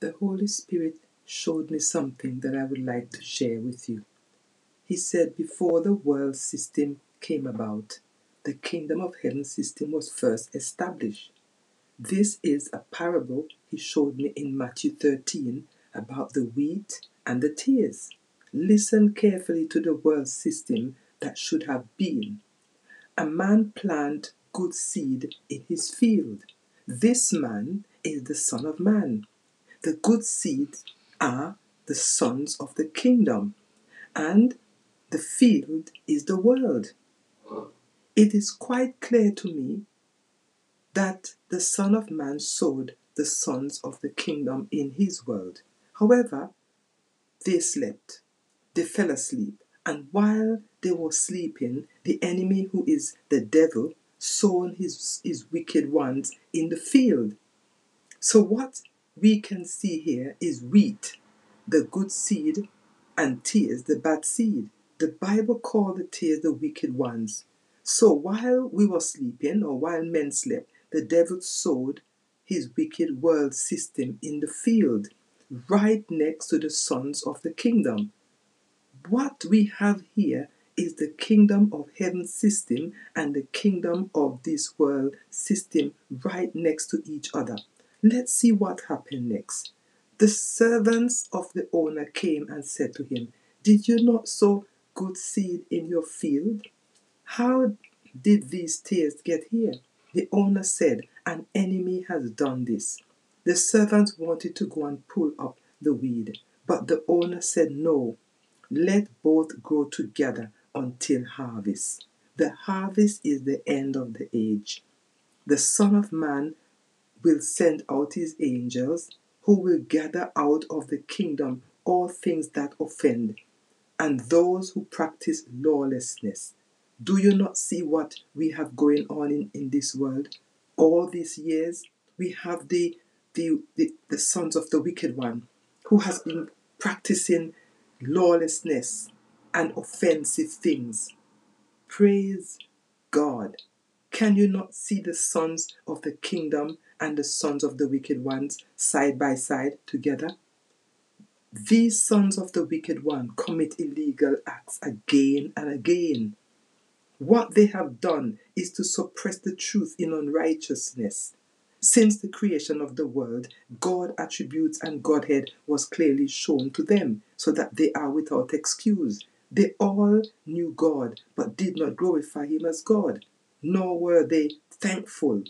the Holy Spirit showed me something that I would like to share with you. He said, Before the world system came about, the kingdom of heaven system was first established. This is a parable he showed me in Matthew 13 about the wheat and the tares. Listen carefully to the world system that should have been. A man planted good seed in his field. This man is the Son of Man. The good seeds are the sons of the kingdom, and the field is the world. It is quite clear to me that the Son of Man sowed the sons of the kingdom in his world. However, they slept, they fell asleep, and while they were sleeping, the enemy, who is the devil, sown his, his wicked ones in the field. So, what we can see here is wheat, the good seed, and tares, the bad seed. The Bible called the tares the wicked ones. So, while we were sleeping, or while men slept, the devil sowed his wicked world system in the field, right next to the sons of the kingdom. What we have here is the kingdom of heaven system and the kingdom of this world system right next to each other. Let's see what happened next. The servants of the owner came and said to him, Did you not sow good seed in your field? How did these tares get here? The owner said, An enemy has done this. The servants wanted to go and pull up the weed, but the owner said, No, let both grow together until harvest. The harvest is the end of the age. The Son of Man will send out his angels who will gather out of the kingdom all things that offend and those who practice lawlessness. Do you not see what we have going on in, in this world? All these years, we have the, the, the, the sons of the wicked one who has been practicing lawlessness and offensive things. Praise God. Can you not see the sons of the kingdom and the sons of the wicked ones side by side together? These sons of the wicked one commit illegal acts again and again. What they have done is to suppress the truth in unrighteousness. Since the creation of the world, God attributes and Godhead was clearly shown to them, so that they are without excuse. They all knew God, but did not glorify Him as God, nor were they thankful.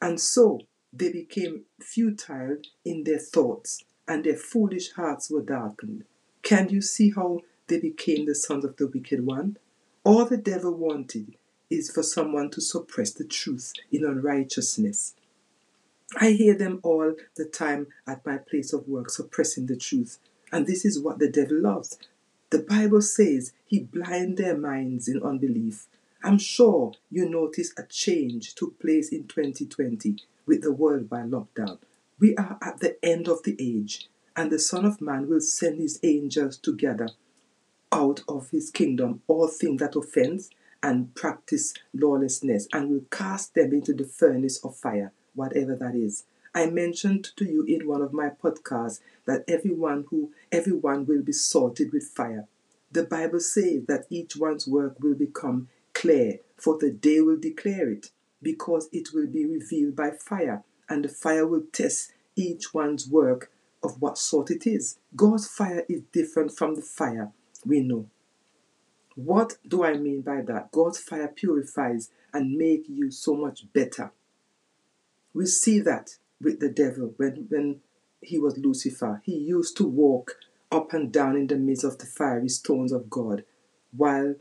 And so they became futile in their thoughts, and their foolish hearts were darkened. Can you see how they became the sons of the wicked one? All the devil wanted is for someone to suppress the truth in unrighteousness. I hear them all the time at my place of work suppressing the truth, and this is what the devil loves. The Bible says he blind their minds in unbelief. I'm sure you notice a change took place in 2020 with the worldwide lockdown. We are at the end of the age, and the Son of Man will send his angels together out of his kingdom all things that offend and practice lawlessness, and will cast them into the furnace of fire whatever that is. I mentioned to you in one of my podcasts that everyone who everyone will be sorted with fire. The Bible says that each one's work will become clear, for the day will declare it, because it will be revealed by fire, and the fire will test each one's work of what sort it is. God's fire is different from the fire we know. What do I mean by that? God's fire purifies and make you so much better. We see that with the devil when, when he was Lucifer. He used to walk up and down in the midst of the fiery stones of God, while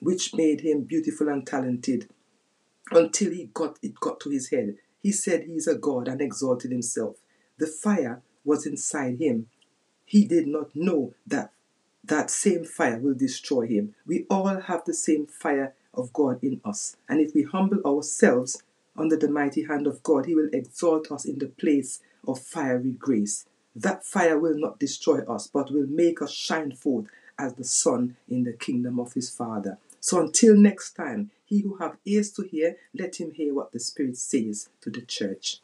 which made him beautiful and talented until he got it got to his head. He said he is a God and exalted himself. The fire was inside him. He did not know that that same fire will destroy him. We all have the same fire of God in us. And if we humble ourselves under the mighty hand of God, He will exalt us in the place of fiery grace. That fire will not destroy us, but will make us shine forth as the sun in the kingdom of His Father. So until next time, he who have ears to hear, let him hear what the Spirit says to the church.